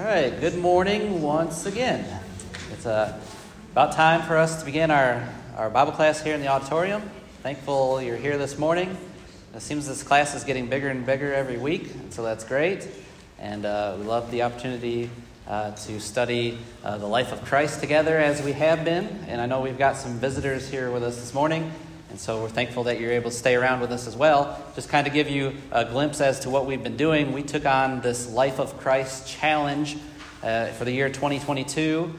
All right, good morning once again. It's uh, about time for us to begin our, our Bible class here in the auditorium. Thankful you're here this morning. It seems this class is getting bigger and bigger every week, so that's great. And uh, we love the opportunity uh, to study uh, the life of Christ together as we have been. And I know we've got some visitors here with us this morning. And so we're thankful that you're able to stay around with us as well. Just kind of give you a glimpse as to what we've been doing. We took on this Life of Christ challenge uh, for the year 2022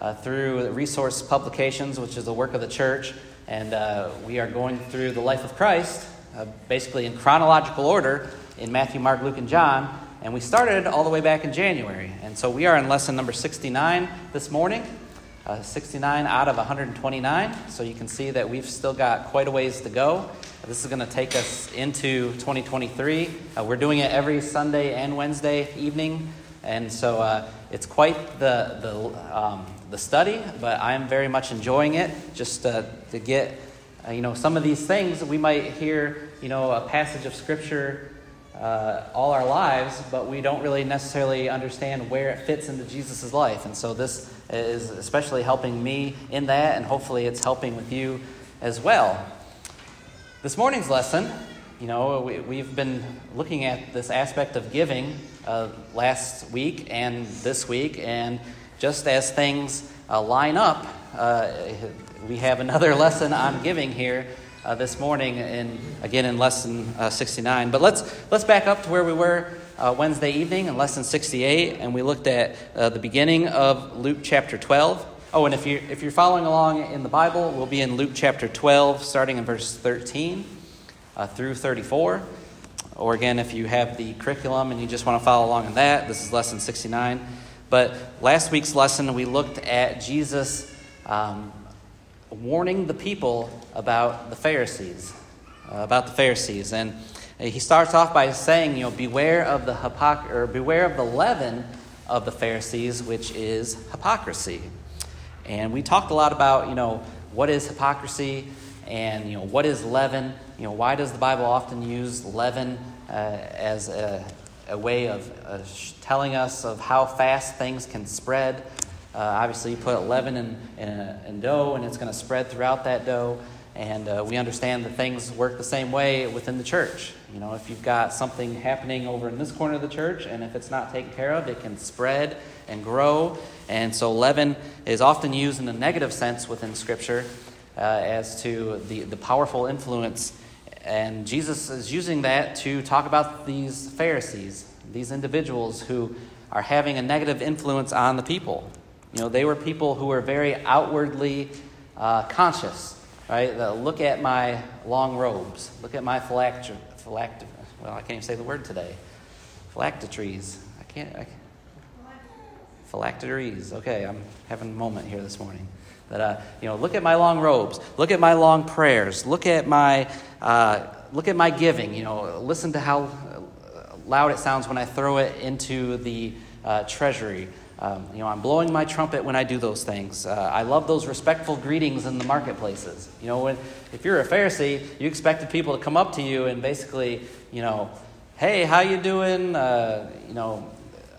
uh, through Resource Publications, which is the work of the church. And uh, we are going through the life of Christ, uh, basically in chronological order in Matthew, Mark, Luke, and John. And we started all the way back in January. And so we are in lesson number 69 this morning uh, 69 out of 129. So you can see that we've still got quite a ways to go. This is going to take us into 2023. Uh, we're doing it every Sunday and Wednesday evening. And so uh, it's quite the, the, um, the study, but I am very much enjoying it just uh, to get, uh, you know, some of these things. We might hear, you know, a passage of Scripture uh, all our lives, but we don't really necessarily understand where it fits into Jesus' life. And so this is especially helping me in that, and hopefully it's helping with you as well. This morning's lesson, you know, we, have been looking at this aspect of giving uh, last week and this week, and just as things uh, line up, uh, we have another lesson on giving here uh, this morning, in, again in lesson uh, 69. But let's, let's back up to where we were uh, Wednesday evening in lesson 68, and we looked at uh, the beginning of Luke chapter 12. Oh, and if you're, if you're following along in the Bible, we'll be in Luke chapter 12, starting in verse 13 uh, through 34. Or again, if you have the curriculum and you just want to follow along in that, this is lesson 69. But last week's lesson, we looked at Jesus um, warning the people about the Pharisees, uh, about the Pharisees. And he starts off by saying, you know, beware of the hypocr- or beware of the leaven of the Pharisees, which is hypocrisy. And we talked a lot about, you know, what is hypocrisy and, you know, what is leaven? You know, why does the Bible often use leaven uh, as a, a, way of uh, telling us of how fast things can spread? Uh, obviously, you put leaven in, in, a, in dough, and it's going to spread throughout that dough. And uh, we understand that things work the same way within the church. You know, if you've got something happening over in this corner of the church, and if it's not taken care of, it can spread and grow. And so, leaven is often used in a negative sense within Scripture uh, as to the, the powerful influence. And Jesus is using that to talk about these Pharisees, these individuals who are having a negative influence on the people. You know, they were people who were very outwardly uh, conscious, right? The, look at my long robes. Look at my phylacter, well, I can't even say the word today. Phylacteries. I can't. I, phylacteries. Okay, I'm having a moment here this morning. That uh, you know, look at my long robes. Look at my long prayers. Look at my uh, look at my giving. You know, listen to how loud it sounds when I throw it into the uh, treasury. Um, you know, I'm blowing my trumpet when I do those things. Uh, I love those respectful greetings in the marketplaces. You know, when, if you're a Pharisee, you expected people to come up to you and basically, you know, hey, how you doing? Uh, you know,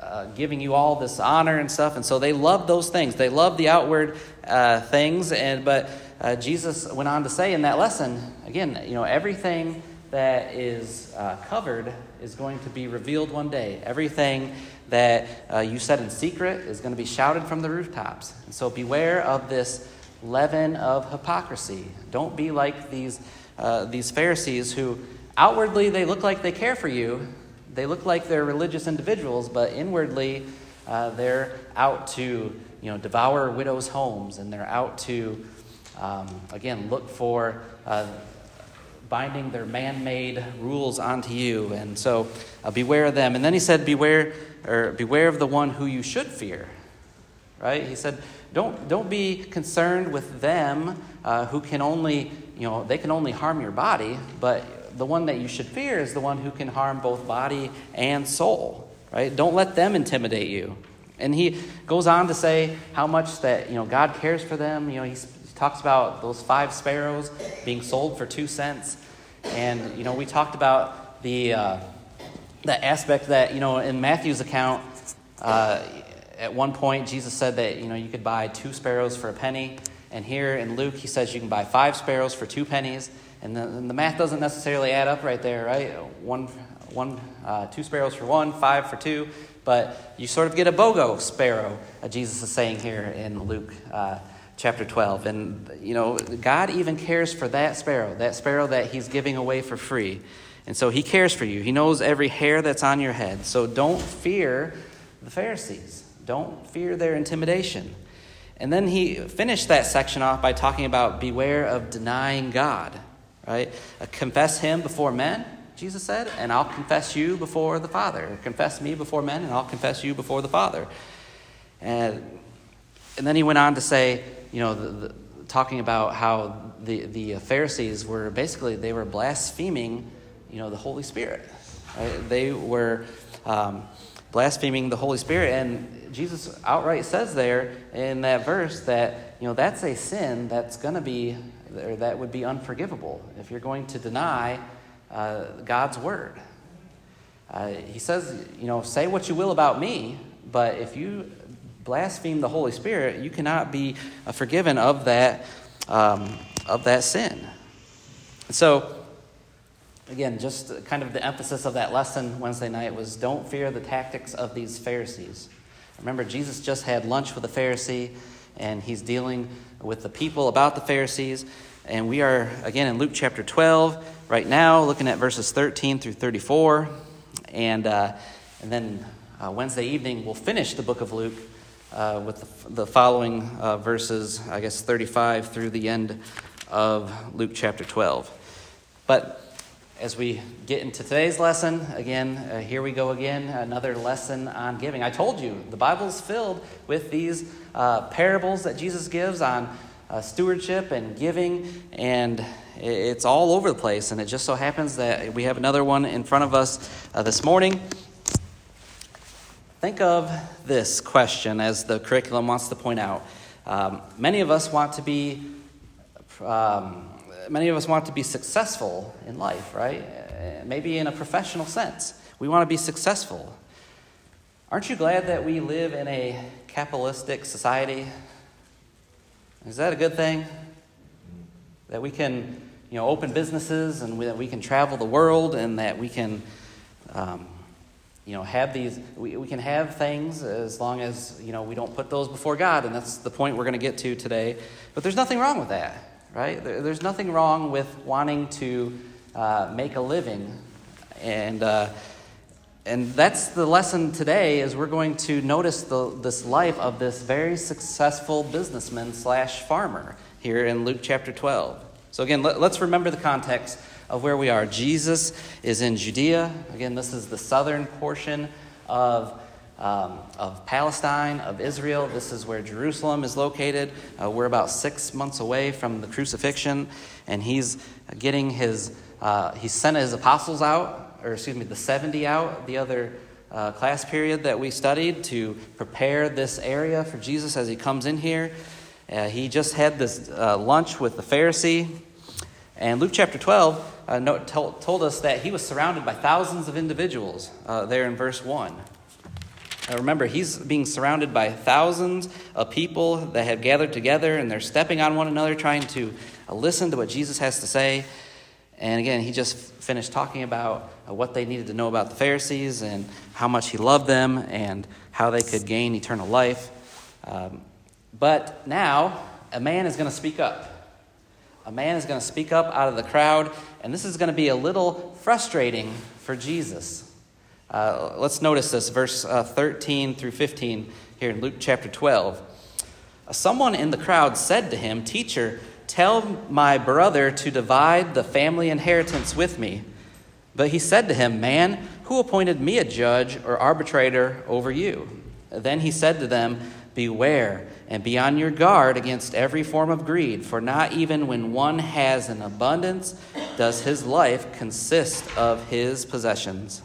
uh, giving you all this honor and stuff. And so they love those things. They love the outward uh, things. And but uh, Jesus went on to say in that lesson again, you know, everything that is uh, covered is going to be revealed one day. Everything that uh, you said in secret is going to be shouted from the rooftops. And so beware of this leaven of hypocrisy. Don't be like these, uh, these Pharisees who outwardly they look like they care for you. They look like they're religious individuals, but inwardly uh, they're out to you know, devour widows' homes and they're out to, um, again, look for uh, binding their man made rules onto you. And so uh, beware of them. And then he said, Beware, or beware of the one who you should fear. Right? He said, Don't, don't be concerned with them uh, who can only, you know, they can only harm your body, but the one that you should fear is the one who can harm both body and soul. Right? Don't let them intimidate you. And he goes on to say how much that, you know, God cares for them. You know, he's talks about those five sparrows being sold for two cents. And, you know, we talked about the, uh, the aspect that, you know, in Matthew's account, Uh, at one point, Jesus said that you know you could buy two sparrows for a penny, and here in Luke, he says you can buy five sparrows for two pennies, and the, and the math doesn't necessarily add up right there, right? One, one, uh, two sparrows for one, five for two, but you sort of get a BOGO sparrow. Uh, Jesus is saying here in Luke uh, chapter 12, and you know God even cares for that sparrow, that sparrow that He's giving away for free. And so he cares for you. He knows every hair that's on your head. So don't fear the Pharisees. Don't fear their intimidation. And then he finished that section off by talking about beware of denying God, right? Uh, confess him before men, Jesus said, and I'll confess you before the Father. Confess me before men, and I'll confess you before the Father. And, and then he went on to say, you know, the, the, talking about how the, the Pharisees were basically, they were blaspheming, you know, the Holy Spirit. Right? They were um, blaspheming the Holy Spirit. And Jesus outright says there in that verse that, you know, that's a sin that's going to be, or that would be unforgivable if you're going to deny uh, God's word. Uh, he says, you know, say what you will about me, but if you blaspheme the Holy Spirit, you cannot be uh, forgiven of that, um, of that sin. So, again, just kind of the emphasis of that lesson Wednesday night was don't fear the tactics of these Pharisees. Remember, Jesus just had lunch with a Pharisee, and he's dealing with the people about the Pharisees. And we are, again, in Luke chapter 12 right now, looking at verses 13 through 34. And, uh, and then uh, Wednesday evening, we'll finish the book of Luke uh, with the, the following uh, verses, I guess 35 through the end of Luke chapter 12. But as we get into today's lesson, again, uh, here we go again, another lesson on giving. I told you, the Bible's filled with these uh, parables that Jesus gives on uh, stewardship and giving, and it's all over the place. And it just so happens that we have another one in front of us uh, this morning. Think of this question as the curriculum wants to point out. Um, many of us want to be. Um, many of us want to be successful in life, right? Maybe in a professional sense. We want to be successful. Aren't you glad that we live in a capitalistic society? Is that a good thing? That we can, you know, open businesses and we, that we can travel the world and that we can, um, you know, have these, we, we can have things as long as, you know, we don't put those before God. And that's the point we're going to get to today. But there's nothing wrong with that right? There's nothing wrong with wanting to uh, make a living. And, uh, and that's the lesson today is we're going to notice the, this life of this very successful businessman slash farmer here in Luke chapter 12. So again, let, let's remember the context of where we are. Jesus is in Judea. Again, this is the southern portion of um, of Palestine, of Israel. This is where Jerusalem is located. Uh, we're about six months away from the crucifixion, and he's getting his, uh, he sent his apostles out, or excuse me, the 70 out, the other uh, class period that we studied to prepare this area for Jesus as he comes in here. Uh, he just had this uh, lunch with the Pharisee. And Luke chapter 12 uh, no, told, told, us that he was surrounded by thousands of individuals there in verse 1. Now remember, he's being surrounded by thousands of people that have gathered together and they're stepping on one another, trying to uh, listen to what Jesus has to say. And again, he just finished talking about uh, what they needed to know about the Pharisees and how much he loved them and how they could gain eternal life. Um, but now, a man is going to speak up. A man is going to speak up out of the crowd, and this is going to be a little frustrating for Jesus. Uh, let's notice this, verse uh, 13 through 15 here in Luke chapter 12. Uh, someone in the crowd said to him, Teacher, tell my brother to divide the family inheritance with me. But he said to him, Man, who appointed me a judge or arbitrator over you? Then he said to them, Beware and be on your guard against every form of greed, for not even when one has an abundance does his life consist of his possessions.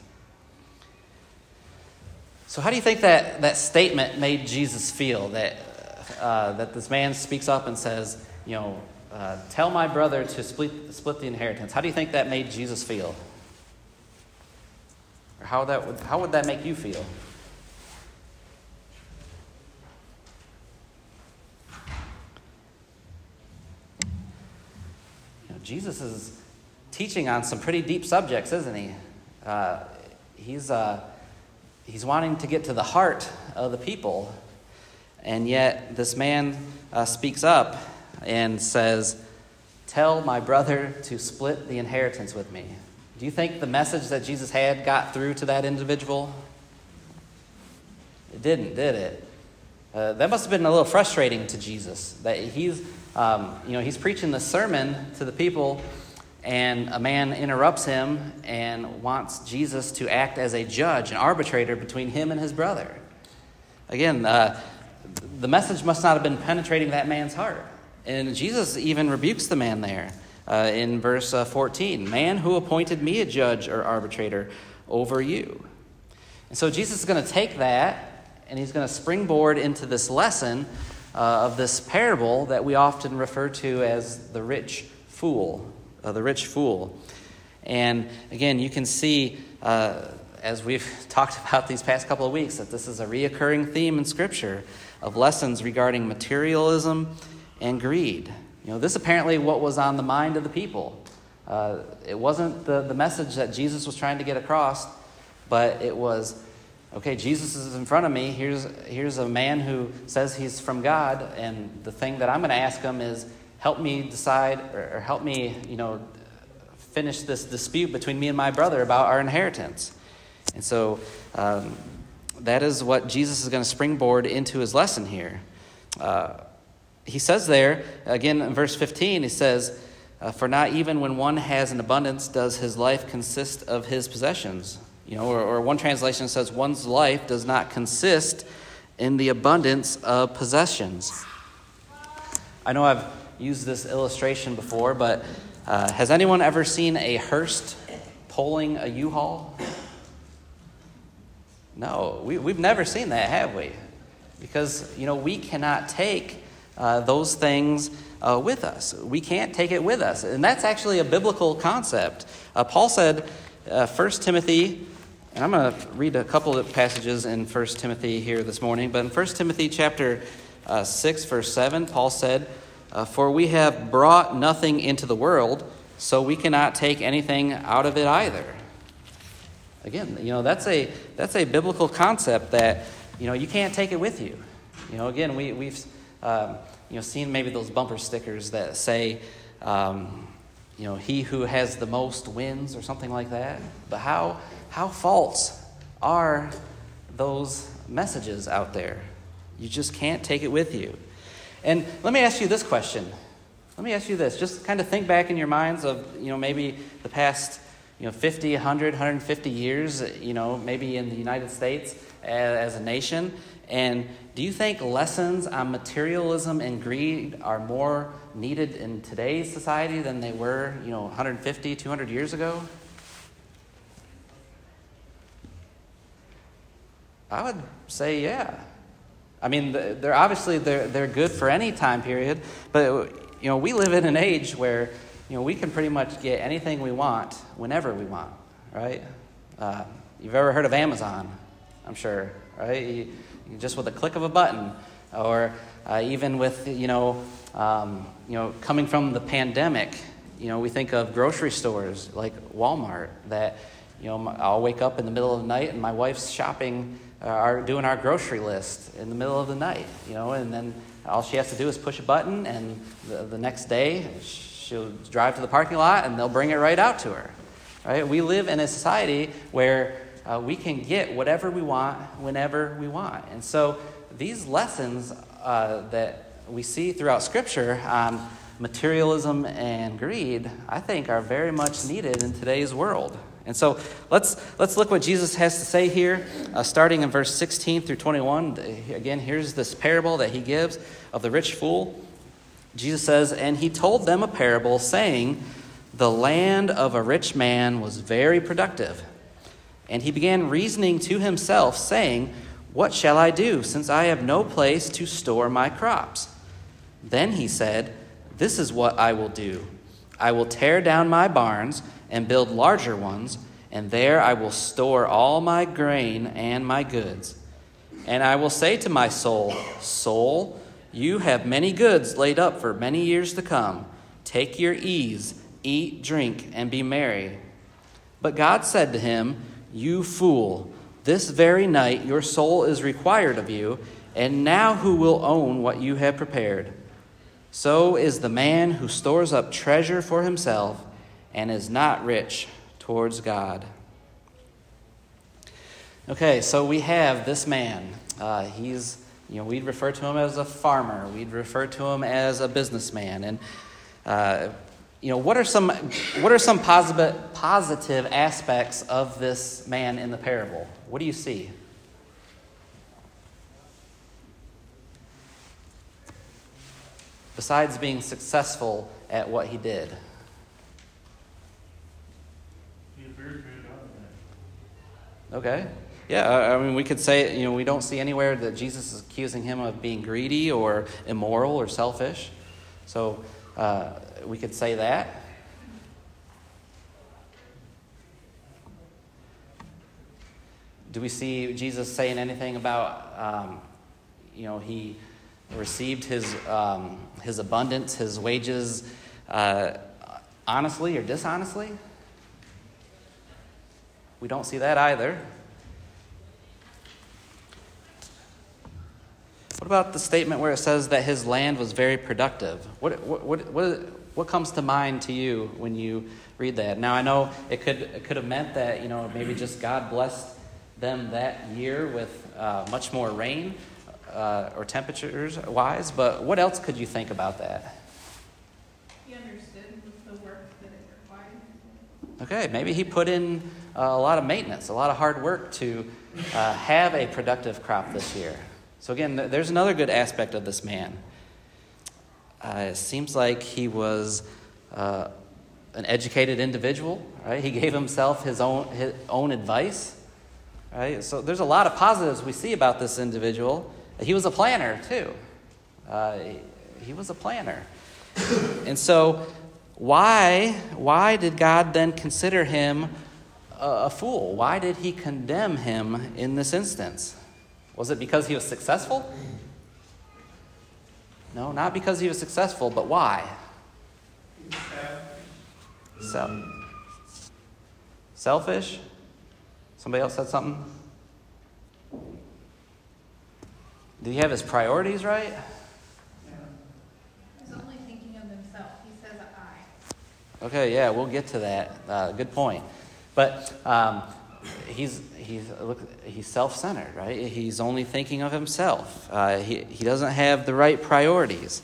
So, how do you think that, that statement made Jesus feel? That, uh, that this man speaks up and says, you know, uh, tell my brother to split, split the inheritance. How do you think that made Jesus feel? Or how, that would, how would that make you feel? Jesus is teaching on some pretty deep subjects, isn't he? Uh, he's, uh, he's wanting to get to the heart of the people. And yet, this man uh, speaks up and says, Tell my brother to split the inheritance with me. Do you think the message that Jesus had got through to that individual? It didn't, did it? Uh, that must have been a little frustrating to Jesus that he's, um, you know, he's preaching the sermon to the people, and a man interrupts him and wants Jesus to act as a judge, an arbitrator between him and his brother. Again, uh, the message must not have been penetrating that man's heart. And Jesus even rebukes the man there uh, in verse uh, 14 Man who appointed me a judge or arbitrator over you. And so Jesus is going to take that and he's going to springboard into this lesson uh, of this parable that we often refer to as the rich fool. Uh, the rich fool. And again, you can see, uh, as we've talked about these past couple of weeks, that this is a reoccurring theme in Scripture of lessons regarding materialism and greed. You know, this apparently what was on the mind of the people. Uh, it wasn't the, the message that Jesus was trying to get across, but it was okay, Jesus is in front of me. Here's, here's a man who says he's from God, and the thing that I'm going to ask him is help me decide or, or help me, you know, finish this dispute between me and my brother about our inheritance. And so um, that is what Jesus is going to springboard into his lesson here. Uh, he says there, again in verse 15, he says, uh, For not even when one has an abundance does his life consist of his possessions. You know, or, or one translation says, one's life does not consist in the abundance of possessions. I know I've used this illustration before, but uh, has anyone ever seen a hearse pulling a U-Haul? No, we, we've never seen that, have we? Because, you know, we cannot take uh, those things uh, with us. We can't take it with us. And that's actually a biblical concept. Uh, Paul said, uh, 1 Timothy and I'm going to read a couple of passages in 1 Timothy here this morning. But in 1 Timothy chapter uh, 6, verse 7, Paul said, uh, For we have brought nothing into the world, so we cannot take anything out of it either. Again, you know, that's a, that's a biblical concept that, you know, you can't take it with you. You know, again, we, we've, um, you know, seen maybe those bumper stickers that say, um, you know, he who has the most wins or something like that. But how, how false are those messages out there? You just can't take it with you. And let me ask you this question. Let me ask you this. Just kind of think back in your minds of, you know, maybe the past, you know, 50, 100, 150 years, you know, maybe in the United States as, a nation. And do you think lessons on materialism and greed are more needed in today's society than they were, you know, 150, 200 years ago? I would say, yeah. I mean, they're obviously they're they're good for any time period, but you know, we live in an age where you know we can pretty much get anything we want whenever we want, right? Uh, you've ever heard of Amazon? I'm sure, right? You, just with a click of a button, or uh, even with you know, um, you know, coming from the pandemic, you know, we think of grocery stores like Walmart that you know I'll wake up in the middle of the night and my wife's shopping uh, are doing our grocery list in the middle of the night, you know, and then all she has to do is push a button, and the, the next day she'll drive to the parking lot and they'll bring it right out to her. Right? We live in a society where uh, we can get whatever we want whenever we want. And so these lessons uh, that we see throughout Scripture on materialism and greed, I think, are very much needed in today's world. And so let's, let's look what Jesus has to say here, uh, starting in verse 16 through 21. Again, here's this parable that he gives of the rich fool. Jesus says, And he told them a parable, saying, The land of a rich man was very productive. And he began reasoning to himself, saying, What shall I do, since I have no place to store my crops? Then he said, This is what I will do I will tear down my barns and build larger ones, and there I will store all my grain and my goods. And I will say to my soul, Soul, you have many goods laid up for many years to come. Take your ease, eat, drink, and be merry. But God said to him, You fool, this very night your soul is required of you, and now who will own what you have prepared? So is the man who stores up treasure for himself and is not rich towards God. Okay, so we have this man. Uh, he's, you know, we'd refer to him as a farmer, we'd refer to him as a businessman. And, uh, you know, what are some, what are some positive, positive aspects of this man in the parable? What do you see? Besides being successful at what he did. Okay. Yeah, I mean, we could say, you know, we don't see anywhere that Jesus is accusing him of being greedy or immoral or selfish. So uh, we could say that. Do we see Jesus saying anything about, um, you know, he received his, um, his abundance, his wages, uh, honestly or dishonestly? We don't see that either. What about the statement where it says that his land was very productive? What, what, what, what, what comes to mind to you when you read that? Now, I know it could, it could have meant that, you know, maybe just God blessed them that year with uh, much more rain uh, or temperatures wise, but what else could you think about that? He understood the work that it required. Okay, maybe he put in uh, a lot of maintenance, a lot of hard work to uh, have a productive crop this year. So, again, there's another good aspect of this man. Uh, it seems like he was uh, an educated individual, right? He gave himself his own, his own advice, right? So, there's a lot of positives we see about this individual. He was a planner, too. Uh, he was a planner. And so, why, why did God then consider him a, fool? Why did he condemn him in this instance? Was it because he was successful? No, not because he was successful, but why? So, selfish? Somebody else said something? Did he have his priorities right? He's only thinking of himself. He says I. Okay, yeah, we'll get to that. Uh, good point. But um, he's he's look he's self-centered, right? He's only thinking of himself. Uh, he he doesn't have the right priorities.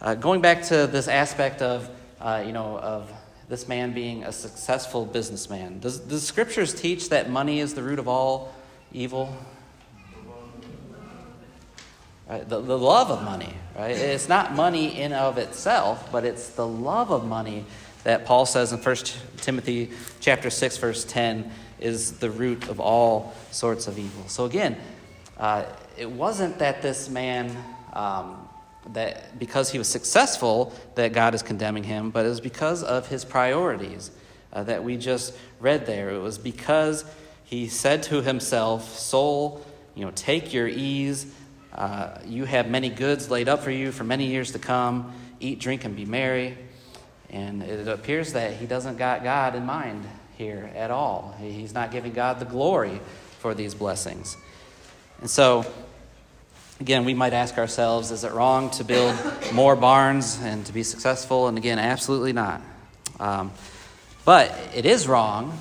Uh, going back to this aspect of uh, you know of this man being a successful businessman, does, does the scriptures teach that money is the root of all evil? Right? The, the love of money, right? It's not money in of itself, but it's the love of money that Paul says in 1 Timothy chapter 6, verse 10 is the root of all sorts of evil. So again, uh, it wasn't that this man, um, that because he was successful, that God is condemning him, but it was because of his priorities uh, that we just read there. It was because he said to himself, Soul, you know, take your ease. Uh, you have many goods laid up for you for many years to come. Eat, drink, and be merry. And it appears that he doesn't got God in mind here at all. He's not giving God the glory for these blessings. And so, again, we might ask ourselves is it wrong to build more barns and to be successful? And again, absolutely not. Um, but it is wrong,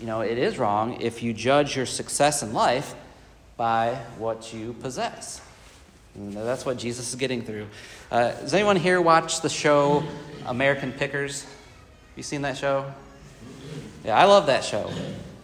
you know, it is wrong if you judge your success in life by what you possess. And that's what Jesus is getting through. Uh, does anyone here watch the show American Pickers? You seen that show? Yeah, I love that show.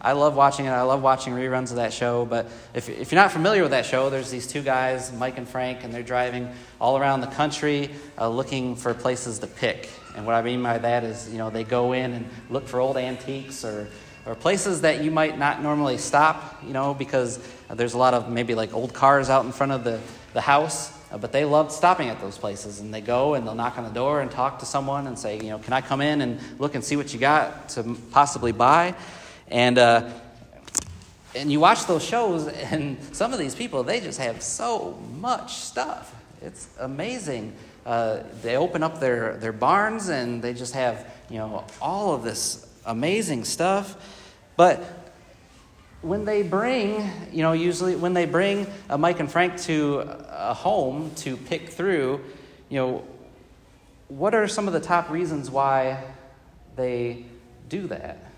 I love watching it. I love watching reruns of that show. But if, if you're not familiar with that show, there's these two guys, Mike and Frank, and they're driving all around the country uh, looking for places to pick. And what I mean by that is, you know, they go in and look for old antiques or, or places that you might not normally stop, you know, because there's a lot of maybe like old cars out in front of the, the house. Uh, but they loved stopping at those places, and they go and they'll knock on the door and talk to someone and say, you know, can I come in and look and see what you got to possibly buy? And uh, and you watch those shows, and some of these people they just have so much stuff. It's amazing uh, they open up their, their barns and they just have, you know, all of this amazing stuff. But when they bring, you know, usually when they bring Mike and Frank to a home to pick through, you know, what are some of the top reasons why they do that?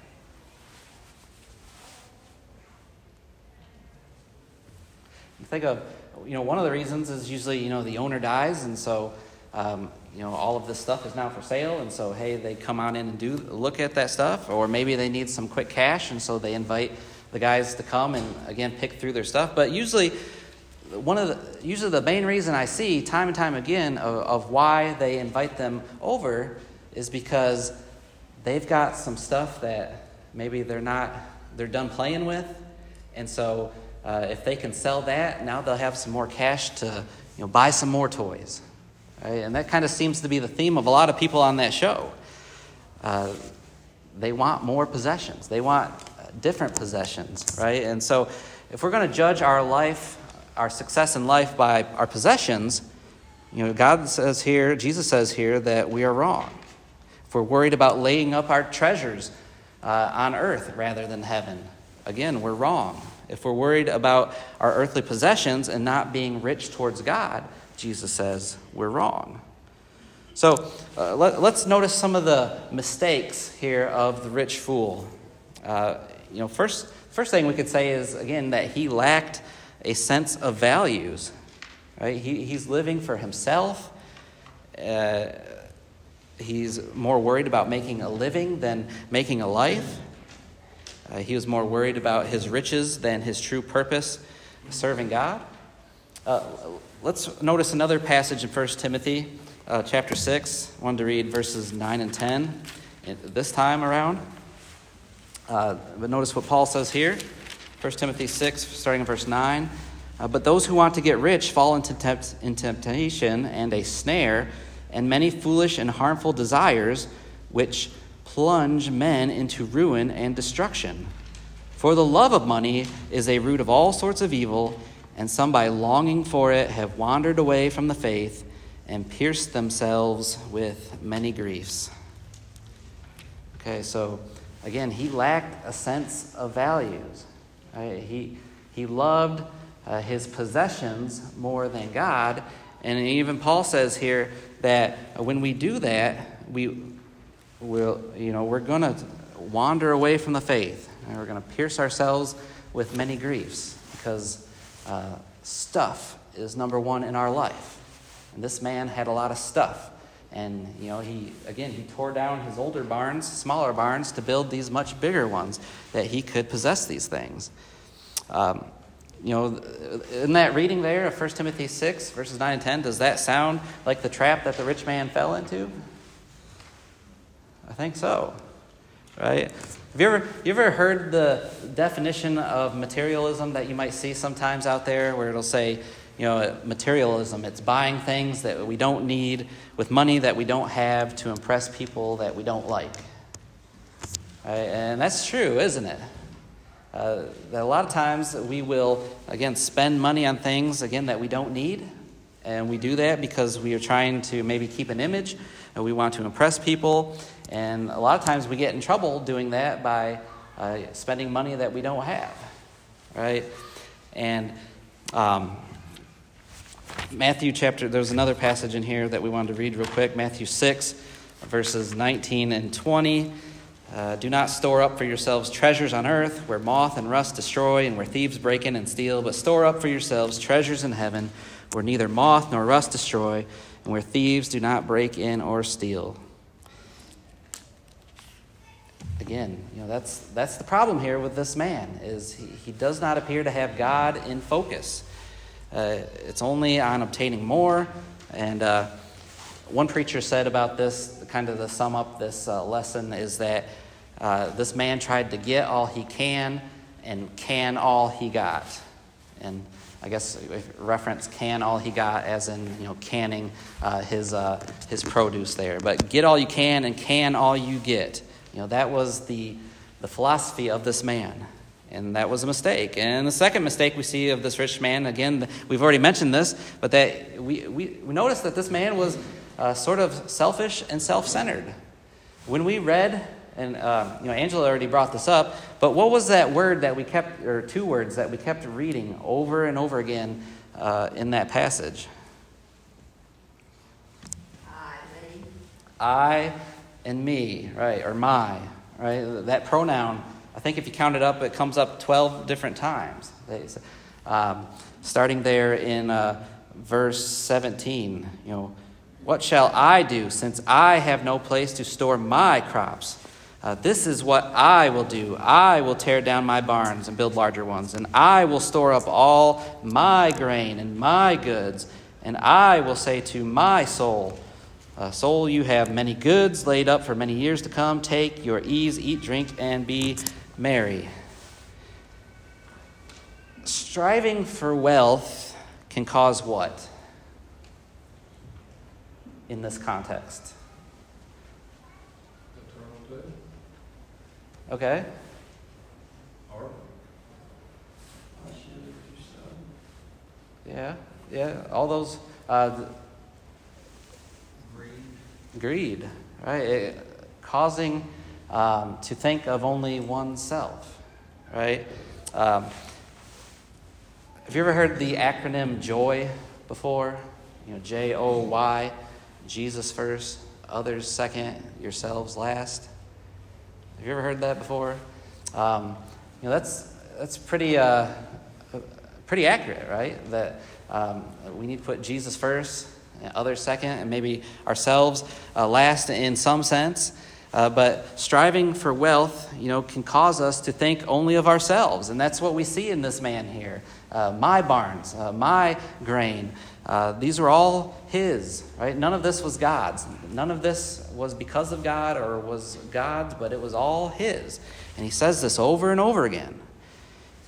think of, you know, one of the reasons is usually, you know, the owner dies, and so, um, you know, all of this stuff is now for sale, and so, hey, they come on in and do look at that stuff, or maybe they need some quick cash, and so they invite the guys to come and again pick through their stuff. But usually, one of the usually the main reason I see time and time again of, of why they invite them over is because they've got some stuff that maybe they're not they're done playing with, and so uh, if they can sell that, now they'll have some more cash to you know, buy some more toys. Right? And that kind of seems to be the theme of a lot of people on that show. Uh, they want more possessions, they want different possessions, right? And so if we're going to judge our life, our success in life by our possessions, you know, God says here, Jesus says here that we are wrong. If we're worried about laying up our treasures uh, on earth rather than heaven, again, we're wrong. If we're worried about our earthly possessions and not being rich towards God, Jesus says we're wrong. So uh, let, us notice some of the mistakes here of the rich fool. Uh, you know, first, first thing we could say is, again, that he lacked a sense of values. Right? He, he's living for himself. Uh, he's more worried about making a living than making a life. Uh, he was more worried about his riches than his true purpose, serving God. Uh, let's notice another passage in 1 Timothy uh, chapter 6. I wanted to read verses 9 and 10 this time around. Uh, but notice what Paul says here 1 Timothy 6, starting in verse 9. Uh, but those who want to get rich fall into, tempt- in temptation and a snare and many foolish and harmful desires, which plunge men into ruin and destruction. For the love of money is a root of all sorts of evil, and some by longing for it have wandered away from the faith and pierced themselves with many griefs. Okay, so again, he lacked a sense of values. Right? He, he loved uh, his possessions more than God. And even Paul says here that when we do that, we, we'll, you know, we're going to wander away from the faith. And we're going to pierce ourselves with many griefs because uh, stuff is number one in our life. And this man had a lot of stuff. And, you know, he, again, he tore down his older barns, smaller barns, to build these much bigger ones that he could possess these things. Um, you know, in that reading there of 1 Timothy 6, verses 9 and 10, does that sound like the trap that the rich man fell into? I think so. Right? Have you ever, you ever heard the definition of materialism that you might see sometimes out there where it'll say, you know, materialism, it's buying things that we don't need with money that we don't have to impress people that we don't like. Right? And that's true, isn't it? Uh, that a lot of times we will, again, spend money on things, again, that we don't need. And we do that because we are trying to maybe keep an image and we want to impress people. And a lot of times we get in trouble doing that by uh, spending money that we don't have, right? And um, Matthew chapter, there's another passage in here that we wanted to read real quick Matthew 6, verses 19 and 20. Uh, do not store up for yourselves treasures on earth where moth and rust destroy and where thieves break in and steal, but store up for yourselves treasures in heaven where neither moth nor rust destroy and where thieves do not break in or steal. Again, you know, that's, that's the problem here with this man, is he, he does not appear to have God in focus. Uh, it's only on obtaining more. And uh, one preacher said about this, kind of to sum up this uh, lesson, is that uh, this man tried to get all he can and can all he got. And I guess reference can all he got as in you know canning uh, his uh, his produce there. But get all you can and can all you get. You know that was the the philosophy of this man, and that was a mistake. And the second mistake we see of this rich man again, we've already mentioned this, but that we we, we notice that this man was uh, sort of selfish and self centered. When we read, and um, you know, Angela already brought this up, but what was that word that we kept, or two words that we kept reading over and over again uh, in that passage? I and me, right, or my, right? That pronoun, I think if you count it up, it comes up 12 different times. Um, starting there in uh, verse 17, you know, what shall I do since I have no place to store my crops? Uh, this is what I will do. I will tear down my barns and build larger ones, and I will store up all my grain and my goods, and I will say to my soul, uh, Soul, you have many goods laid up for many years to come. Take your ease, eat, drink, and be merry. Striving for wealth can cause what in this context? Okay. Yeah, yeah. All those uh, greed, greed, right? It, causing um, to think of only oneself, right? Um, have you ever heard the acronym JOY before? You know, J O Y, Jesus first, others second, yourselves last. Have you ever heard that before? Um, you know, that's, that's pretty, uh, pretty accurate, right? That um, we need to put Jesus first, others second, and maybe ourselves uh, last in some sense. Uh, but striving for wealth, you know, can cause us to think only of ourselves, and that's what we see in this man here. Uh, my barns, uh, my grain, uh, these were all his, right? None of this was God's. None of this was because of God or was God's, but it was all his. And he says this over and over again.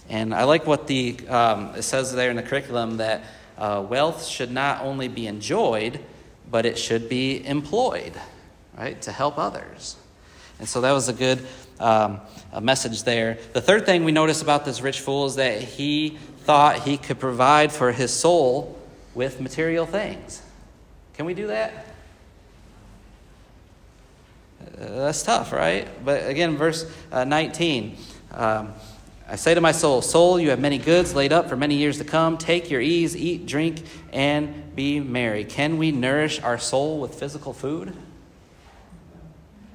And I like what the um, it says there in the curriculum that uh, wealth should not only be enjoyed, but it should be employed, right, to help others. And so that was a good um, a message there. The third thing we notice about this rich fool is that he thought he could provide for his soul with material things. Can we do that? Uh, that's tough, right? But again, verse uh, 19. Um, I say to my soul, Soul, you have many goods laid up for many years to come. Take your ease, eat, drink, and be merry. Can we nourish our soul with physical food?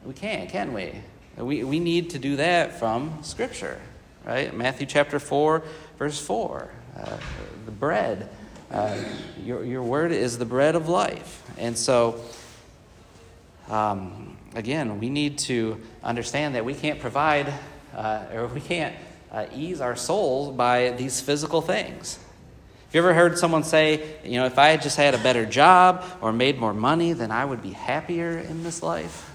We can't, can we? We, we need to do that from Scripture, right? Matthew chapter 4, verse 4. Uh, the bread uh, your, your word is the bread of life. And so, um, again, we need to understand that we can't provide uh, or we can't uh, ease our souls by these physical things. Have you ever heard someone say, you know, if I had just had a better job or made more money, then I would be happier in this life?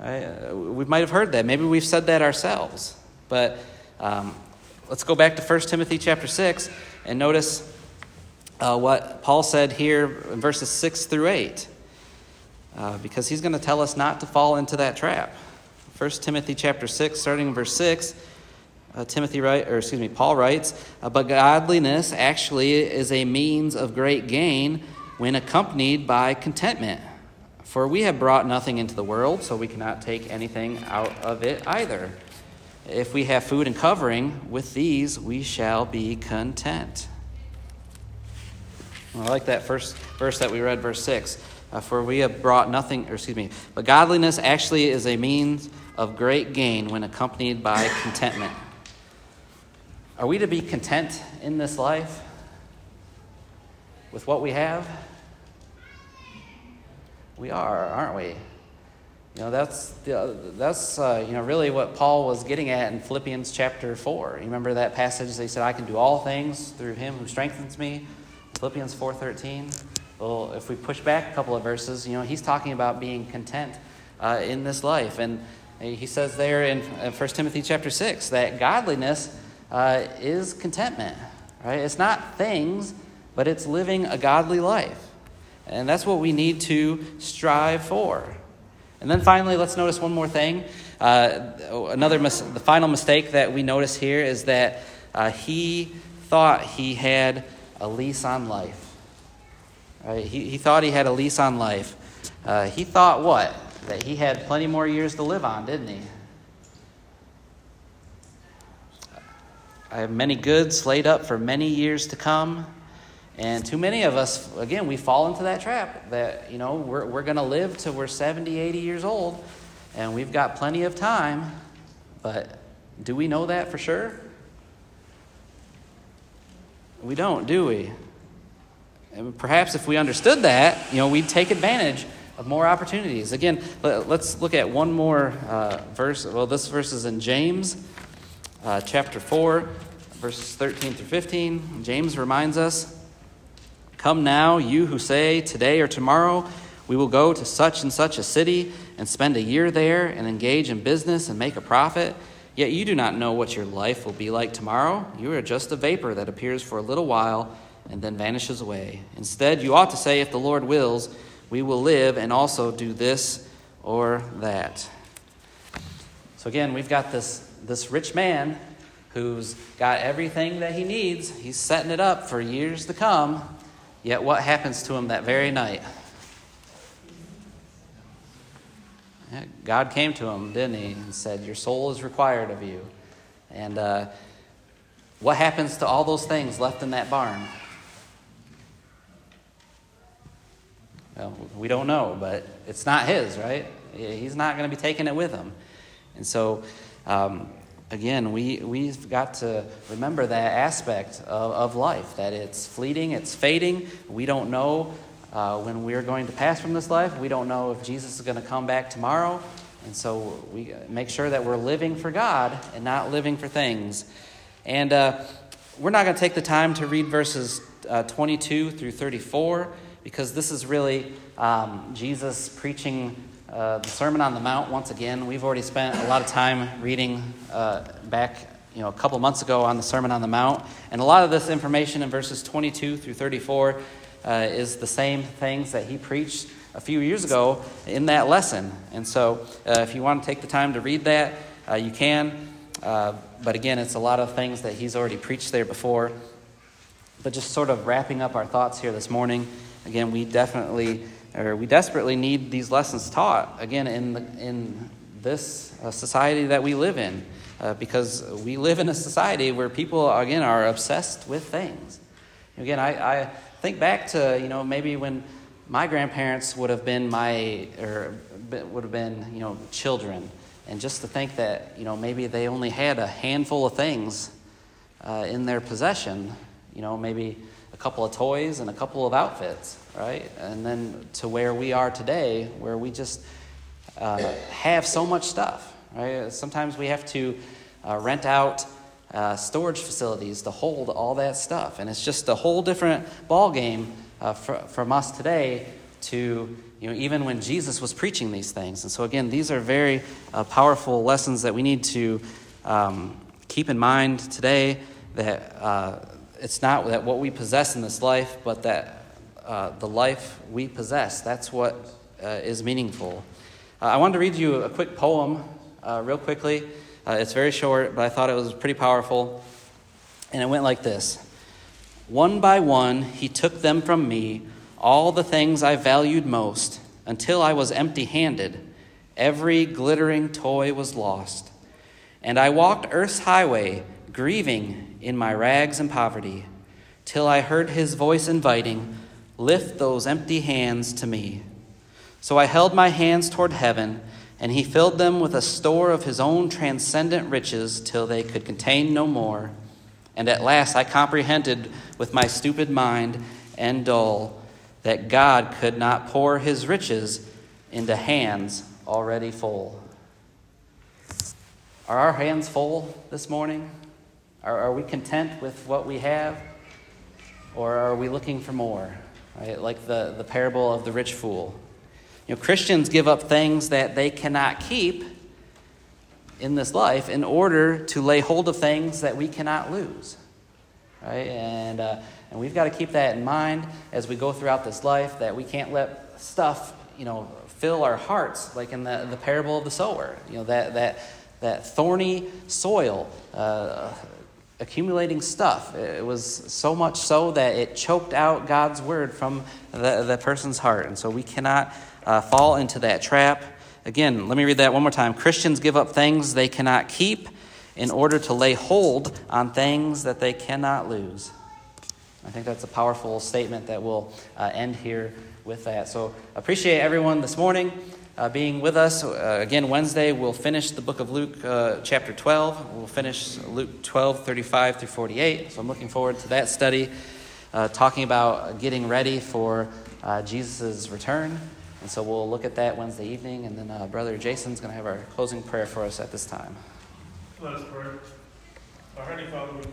Uh, we might have heard that. Maybe we've said that ourselves. But um, let's go back to 1 Timothy chapter 6. And notice uh, what Paul said here in verses 6 through 8, uh, because he's going to tell us not to fall into that trap. 1 Timothy chapter 6, starting in verse 6, uh, Timothy write, or excuse me, Paul writes, but godliness actually is a means of great gain when accompanied by contentment. For we have brought nothing into the world, so we cannot take anything out of it either. If we have food and covering, with these we shall be content. I like that first verse that we read, verse 6. Uh, for we have brought nothing, or excuse me, but godliness actually is a means of great gain when accompanied by contentment. Are we to be content in this life with what we have? We are, aren't we? You know, that's, the, that's uh, you know, really what Paul was getting at in Philippians chapter 4. You remember that passage? They said, I can do all things through him who strengthens me. Philippians 4.13. Well, if we push back a couple of verses, you know, he's talking about being content uh, in this life. And he says there in 1 Timothy chapter 6 that godliness uh, is contentment, right? It's not things, but it's living a godly life. And that's what we need to strive for. And then finally, let's notice one more thing. Uh, another mis- the final mistake that we notice here is that uh, he thought he had a lease on life. Right? He, he thought he had a lease on life. Uh, he thought what? That he had plenty more years to live on, didn't he? I have many goods laid up for many years to come. And too many of us, again, we fall into that trap that, you know, we're, we're going to live till we're 70, 80 years old, and we've got plenty of time. But do we know that for sure? We don't, do we? And perhaps if we understood that, you know, we'd take advantage of more opportunities. Again, let, us look at one more uh, verse. Well, this verse is in James uh, chapter 4, verses 13 through 15. James reminds us Come now, you who say, Today or tomorrow we will go to such and such a city and spend a year there and engage in business and make a profit. Yet you do not know what your life will be like tomorrow. You are just a vapor that appears for a little while and then vanishes away. Instead, you ought to say, If the Lord wills, we will live and also do this or that. So again, we've got this, this rich man who's got everything that he needs. He's setting it up for years to come. Yet what happens to him that very night? God came to him, didn't he, and said, Your soul is required of you. And uh, what happens to all those things left in that barn? Well, we don't know, but it's not his, right? He's not going to be taking it with him. And so, um, again, we, we've got to remember that aspect of, of life that it's fleeting, it's fading. We don't know uh, when we're going to pass from this life. We don't know if Jesus is going to come back tomorrow. And so we make sure that we're living for God and not living for things. And uh, we're not going to take the time to read verses uh, 22 through 34 because this is really um, Jesus preaching uh, the Sermon on the Mount once again. We've already spent a lot of time reading uh, back you know, a couple months ago on the Sermon on the Mount. And a lot of this information in verses 22 through 34 uh, is the same things that he preached a few years ago in that lesson. And so uh, if you want to take the time to read that, uh, you can. Uh, but again, it's a lot of things that he's already preached there before. But just sort of wrapping up our thoughts here this morning, again, we definitely, or we desperately need these lessons taught, again, in, the, in this uh, society that we live in. Uh, because we live in a society where people, again, are obsessed with things. Again, I, I think back to, you know, maybe when my grandparents would have been my, or would have been, you know, children. And just to think that, you know, maybe they only had a handful of things uh, in their possession, you know, maybe couple of toys and a couple of outfits, right? And then to where we are today, where we just uh, have so much stuff, right? Sometimes we have to uh, rent out uh, storage facilities to hold all that stuff. And it's just a whole different ball game uh, for, from us today to you know even when Jesus was preaching these things. And so again, these are very uh, powerful lessons that we need to um, keep in mind today. That uh, it's not that what we possess in this life, but that uh, the life we possess. That's what uh, is meaningful. I wanted to read you a quick poem, real quickly. Uh, it's very short, but I thought it was pretty powerful. And it went like this One by one, he took them from me, all the things I valued most, until I was empty handed. Every glittering toy was lost. And I walked earth's highway, grieving in my rags and poverty, till I heard his voice inviting, Lift those empty hands to me. So I held my hands toward heaven and he filled them with a store of his own transcendent riches till they could contain no more. And at last I comprehended with my stupid mind and dull that God could not pour his riches into hands already full. Are our hands full this morning? Are, are we content with what we have? Or are we looking for more? Right? Like the, the parable of the rich fool. You know, Christians give up things that they cannot keep in this life in order to lay hold of things that we cannot lose. Right? And, uh, and we've got to keep that in mind as we go throughout this life that we can't let stuff, you know, fill our hearts, like in the, the parable of the sower. You know, that, that, that thorny soil. Uh, accumulating stuff. It was so much so that it choked out God's word from the, the person's heart. And so we cannot uh, fall into that trap. Again, let me read that one more time. Christians give up things they cannot keep in order to lay hold on things that they cannot lose. I think that's a powerful statement that will uh, end here with that. So appreciate everyone this morning uh, being with us. Uh, again, Wednesday we'll finish the book of Luke, uh, chapter 12. We'll finish Luke 12, 35 through 48. So I'm looking forward to that study, uh, talking about getting ready for uh, Jesus' return. And so we'll look at that Wednesday evening, and then uh, Brother Jason's going to have our closing prayer for us at this time. Let us pray. Our Heavenly Father,